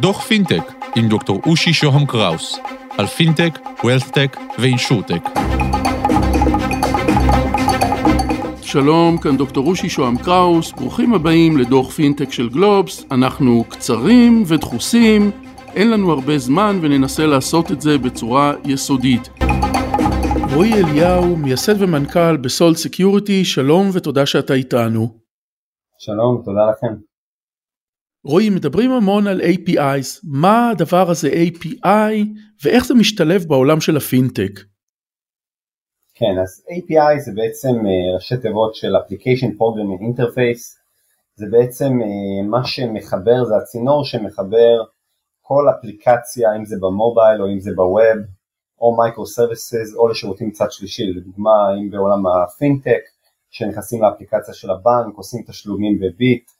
דוח פינטק עם דוקטור אושי שוהם קראוס על פינטק, WealthTech ו InsurTech. שלום, כאן דוקטור אושי שוהם קראוס, ברוכים הבאים לדוח פינטק של גלובס, אנחנו קצרים ודחוסים, אין לנו הרבה זמן וננסה לעשות את זה בצורה יסודית. רועי אליהו, מייסד ומנכ"ל ב Salt Security, שלום ותודה שאתה איתנו. שלום, תודה לכם. רועי, מדברים המון על APIs, מה הדבר הזה API ואיך זה משתלב בעולם של הפינטק? כן, אז API זה בעצם אה, ראשי תיבות של Application Programming Interface, זה בעצם אה, מה שמחבר, זה הצינור שמחבר כל אפליקציה, אם זה במובייל או אם זה ב web, או micro services או לשירותים מצד שלישי, לדוגמה אם בעולם הפינטק, שנכנסים לאפליקציה של הבנק, עושים תשלומים בביט,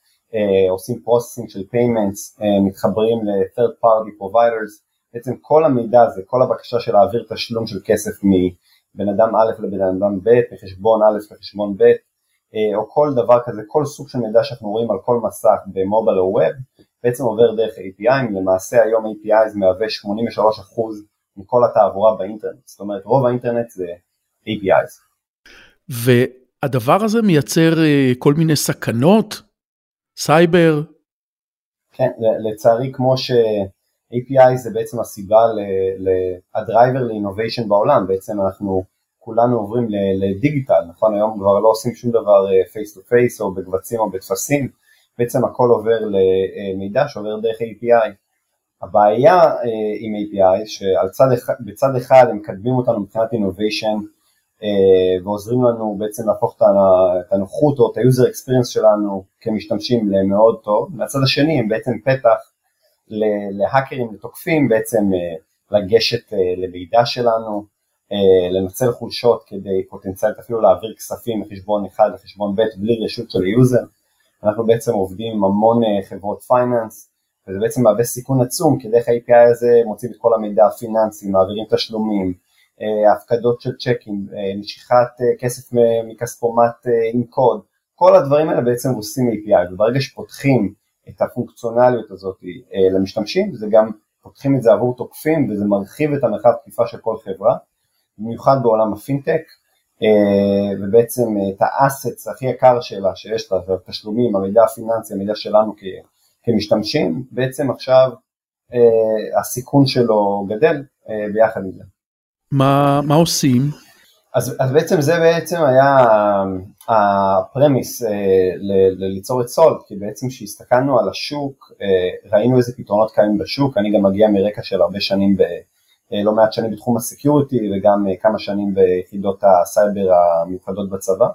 עושים processing של payments, אה, מתחברים ל-third party providers, בעצם כל המידע הזה, כל הבקשה של להעביר תשלום של כסף מבן אדם א' לבן אדם ב', מחשבון א' לחשבון ב', אה, או כל דבר כזה, כל סוג של מידע שאנחנו רואים על כל מסך במובייל או web, בעצם עובר דרך API, למעשה היום API מהווה 83% מכל התעבורה באינטרנט, זאת אומרת רוב האינטרנט זה APIs. והדבר הזה מייצר כל מיני סכנות סייבר? כן, לצערי כמו ש-API זה בעצם הסיבה, ה driver ל innovation בעולם, בעצם אנחנו כולנו עוברים לדיגיטל, נכון? היום כבר לא עושים שום דבר face to face או בקבצים או בטפסים, בעצם הכל עובר למידע שעובר דרך API. הבעיה עם API שבצד אחד הם מקדמים אותנו מבחינת innovation אה, ועוזרים לנו בעצם להפוך את הנוחות או את ה-user experience שלנו כמשתמשים למאוד טוב, מהצד השני הם בעצם פתח להאקרים, לתוקפים בעצם אה, לגשת אה, למידע שלנו, לנצל חולשות כדי פוטנציאלית אפילו להעביר כספים מחשבון אחד לחשבון ב' בלי רשות של ה user, אנחנו בעצם עובדים עם המון חברות finance וזה בעצם מהווה סיכון עצום כי דרך ה-API הזה מוצאים את כל המידע הפיננסי, מעבירים תשלומים, אה, הפקדות של צ'קים, אה, משיכת אה, כסף מכספומט עם קוד, כל הדברים האלה בעצם עושים API וברגע שפותחים את הפונקציונליות הזאת למשתמשים זה גם פותחים את זה עבור תוקפים וזה מרחיב את המרחב תקיפה של כל חברה, במיוחד בעולם הפינטק ובעצם את האסטס הכי יקר שלה שיש לה, התשלומים, המידע הפיננסי, המידע שלנו כמשתמשים, בעצם עכשיו הסיכון שלו גדל ביחד עם זה. מה, מה עושים? אז, אז בעצם זה בעצם היה הפרמיס אה, ל, ליצור את סולד, כי בעצם כשהסתכלנו על השוק, אה, ראינו איזה פתרונות קיימים בשוק, אני גם מגיע מרקע של הרבה שנים, ב, אה, לא מעט שנים בתחום ה security וגם אה, כמה שנים ביחידות הסייבר המיוחדות בצבא,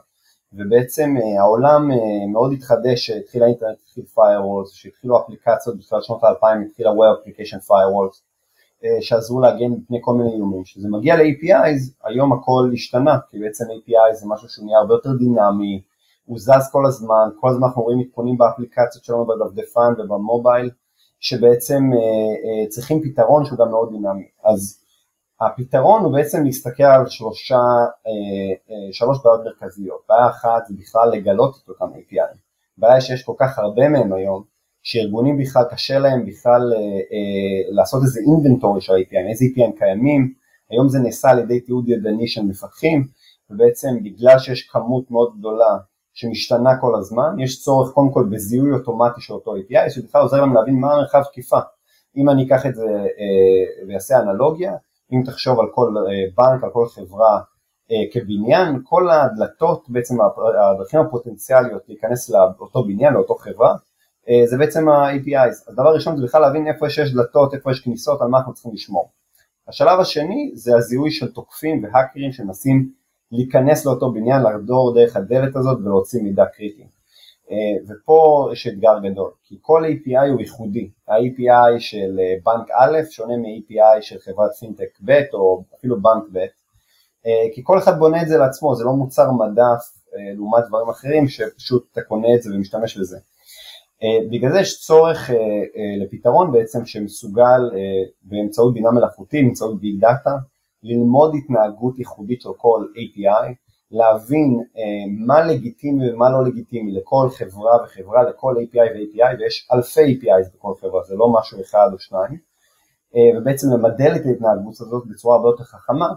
ובעצם העולם מאוד התחדש, התחיל האינטרנט, התחיל firewalls, שהתחילו אפליקציות בתחילת שנות האלפיים, התחילה Web Application Firewalls, שעזרו להגן מפני כל מיני איומים. כשזה מגיע ל-APIs, היום הכל השתנה, כי בעצם API זה משהו שהוא נהיה הרבה יותר דינמי, הוא זז כל הזמן, כל הזמן אנחנו רואים עדכונים באפליקציות שלנו בדפדפן ובמובייל, שבעצם אה, אה, צריכים פתרון שהוא גם מאוד דינמי. אז הפתרון הוא בעצם להסתכל על שלושה, אה, אה, שלוש בעיות מרכזיות. בעיה אחת זה בכלל לגלות את אותם API. בעיה שיש כל כך הרבה מהם היום, שארגונים בכלל קשה להם בכלל אה, אה, לעשות איזה אינבנטורי של API, איזה API קיימים, היום זה נעשה על ידי תיעוד ידני של מפתחים, ובעצם בגלל שיש כמות מאוד גדולה שמשתנה כל הזמן, יש צורך קודם כל בזיהוי אוטומטי של אותו API, שבכלל עוזר לנו להבין מה המרחב תקיפה. אם אני אקח את זה אה, ואעשה אנלוגיה, אם תחשוב על כל אה, בנק, על כל חברה אה, כבניין, כל הדלתות, בעצם הדרכים הפוטנציאליות להיכנס לאותו בניין, לאותו חברה, זה בעצם ה-APIs. הדבר הראשון זה בכלל להבין איפה יש דלתות, איפה יש כניסות, על מה אנחנו צריכים לשמור. השלב השני זה הזיהוי של תוקפים והאקרים שמנסים להיכנס לאותו בניין, לחדור דרך הדלת הזאת ולהוציא מידע קריטי. אה, ופה יש אתגר גדול, כי כל API הוא ייחודי. ה-API של אה, בנק א' שונה מ-API של חברת פינטק ב' או אפילו בנק ב', כי כל אחד בונה את זה לעצמו, זה לא מוצר מדף לעומת דברים אחרים שפשוט אתה קונה את זה ומשתמש בזה. אה, בגלל זה יש צורך אה, אה, לפתרון בעצם שמסוגל באמצעות בינה מלאכותית, באמצעות ביג דאטה, ללמוד התנהגות ייחודית של כל API, להבין מה לגיטימי ומה לא לגיטימי לכל חברה וחברה, לכל API ו-API, ויש אלפי APIs בכל חברה, זה לא משהו אחד או שניים, ובעצם למדל את ההתנהגות הזאת בצורה הרבה יותר חכמה,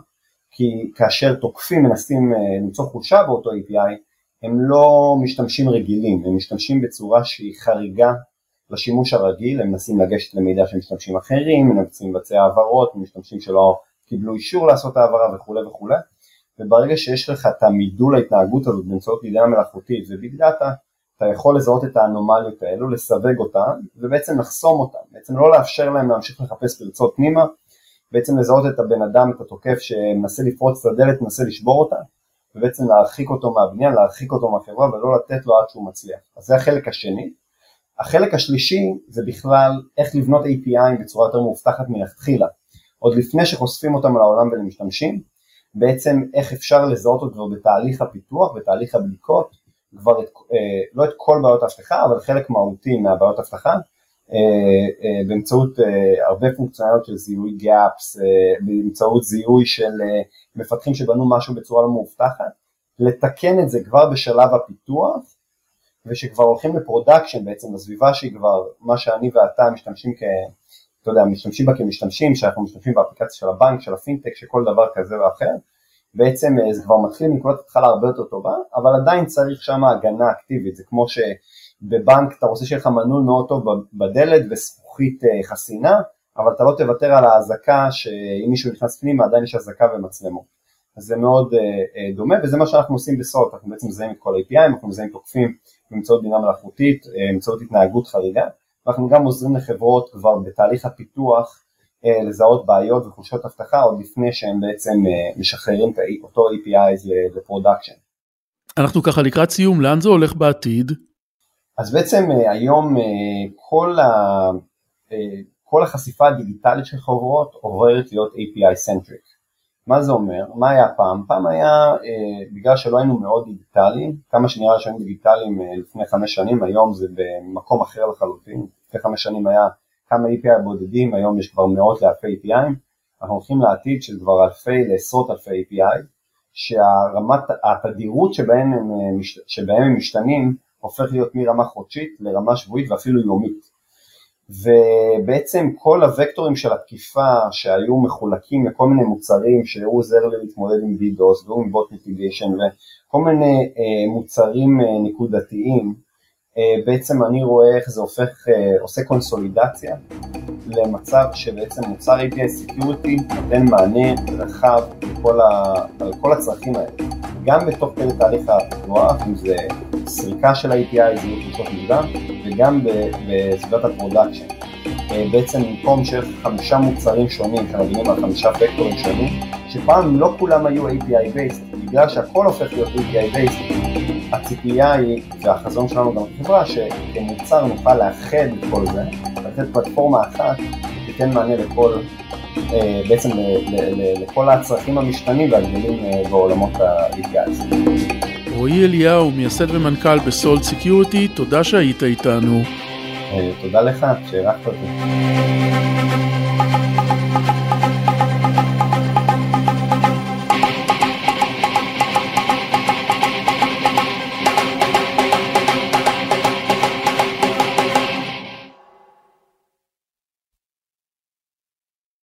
כי כאשר תוקפים מנסים למצוא חולשה באותו API, הם לא משתמשים רגילים, הם משתמשים בצורה שהיא חריגה לשימוש הרגיל, הם מנסים לגשת למידע של משתמשים אחרים, הם מנסים לבצע העברות, משתמשים שלא קיבלו אישור לעשות העברה וכולי וכולי, וברגע שיש לך את המידול ההתנהגות הזאת באמצעות בידיעה מלאכותית וביג דאטה, אתה יכול לזהות את האנומליות האלו, לסווג אותן ובעצם לחסום אותן, בעצם לא לאפשר להם להמשיך לחפש פרצות פנימה, בעצם לזהות את הבן אדם, את התוקף שמנסה לפרוץ את הדלת, מנסה לשבור אותה, ובעצם להרחיק אותו מהבניין, להרחיק אותו מהחברה ולא לתת לו עד שהוא מצליח. אז זה החלק השני. החלק השלישי זה בכלל איך לבנות API בצורה יותר מאובטחת מלכתחילה. עוד לפני שחושפים אותם לעולם ולמשתמשים, בעצם איך אפשר לזהות אותו כבר בתהליך הפיתוח, בתהליך הבדיקות, כבר את, אה, לא את כל בעיות האבטחה, אבל חלק מהותי מהבעיות האבטחה, באמצעות אה, הרבה פונקציונליות של זיהוי גאפס, אה, באמצעות זיהוי של אה, מפתחים שבנו משהו בצורה לא מאובטחת, לתקן את זה כבר בשלב הפיתוח, ושכבר הולכים ל production בעצם בסביבה שהיא כבר מה שאני ואתה משתמשים כ... אתה יודע, משתמשים בה כמשתמשים, שאנחנו משתמשים באפליקציה של הבנק, של הפינטק, של כל דבר כזה ואחר, בעצם אה, זה כבר מתחיל מנקודת התחלה הרבה יותר טובה, אבל עדיין צריך שם הגנה אקטיבית, זה כמו שבבנק אתה רוצה שיהיה לך מנעול מאוד טוב בדלת וזכוכית אה, חסינה, אבל אתה לא תוותר על האזעקה שאם מישהו נכנס פנימה עדיין יש אזעקה ומצלמות. אז זה מאוד אה, דומה וזה מה שאנחנו עושים ב Salt, אנחנו בעצם מזהים את כל ה-API, אנחנו מזהים תוקפים באמצעות בינה מלאכותית, באמצעות התנהגות חריגה, ואנחנו גם עוזרים לחברות כבר בתהליך הפיתוח לזהות בעיות וחולשות אבטחה עוד לפני שהם בעצם משחררים את אותו API ל production. אנחנו ככה לקראת סיום, לאן זה הולך בעתיד? אז בעצם אה, היום אה, כל, ה, אה, כל החשיפה הדיגיטלית של חברות עוברת להיות API centric. מה זה אומר? מה היה פעם? פעם היה, אה, בגלל שלא היינו מאוד דיגיטליים, כמה שנראה שהיינו דיגיטליים אה, לפני חמש שנים, היום זה במקום אחר לחלוטין, לפני חמש שנים היה כמה API בודדים, היום יש כבר מאות לאלפי API, אנחנו הולכים לעתיד של כבר אלפי לעשרות אלפי API, שהרמת, התדירות שבהם הם, אה, שבהם הם משתנים הופך להיות מרמה חודשית לרמה שבועית ואפילו יומית. ובעצם כל הוקטורים של התקיפה שהיו מחולקים לכל מיני מוצרים שהוא עוזר לי להתמודד עם DDoS עם בוט מיטיגיישן וכל מיני אה, מוצרים אה, נקודתיים, בעצם אני רואה איך זה הופך, אה, עושה קונסולידציה למצב שבעצם מוצר API Security נותן מענה רחב לכל, ה, על כל הצרכים האלה, גם בתוך כדי תהליך הפיתוח, אם זה סריקה של ה-API, זיהוי קבוצות מידע, וגם בסביבת ה production. אה, בעצם במקום שיש חמישה מוצרים שונים, שמגיעים על חמישה וקטורים שונים, שפעם לא כולם היו API based, בגלל שהכל הופך להיות API based, הציפייה היא, והחזון שלנו גם בחברה, שכמוצר נוכל לאחד את כל זה, לתת פלטפורמה אחת, שתיתן מענה לכל, אה, בעצם לכל הצרכים המשתנים והגדולים אה, בעולמות ה-API. רועי אליהו, מייסד ומנכ"ל ב Salt Security, תודה שהיית איתנו. תודה לך שאירחת אותי.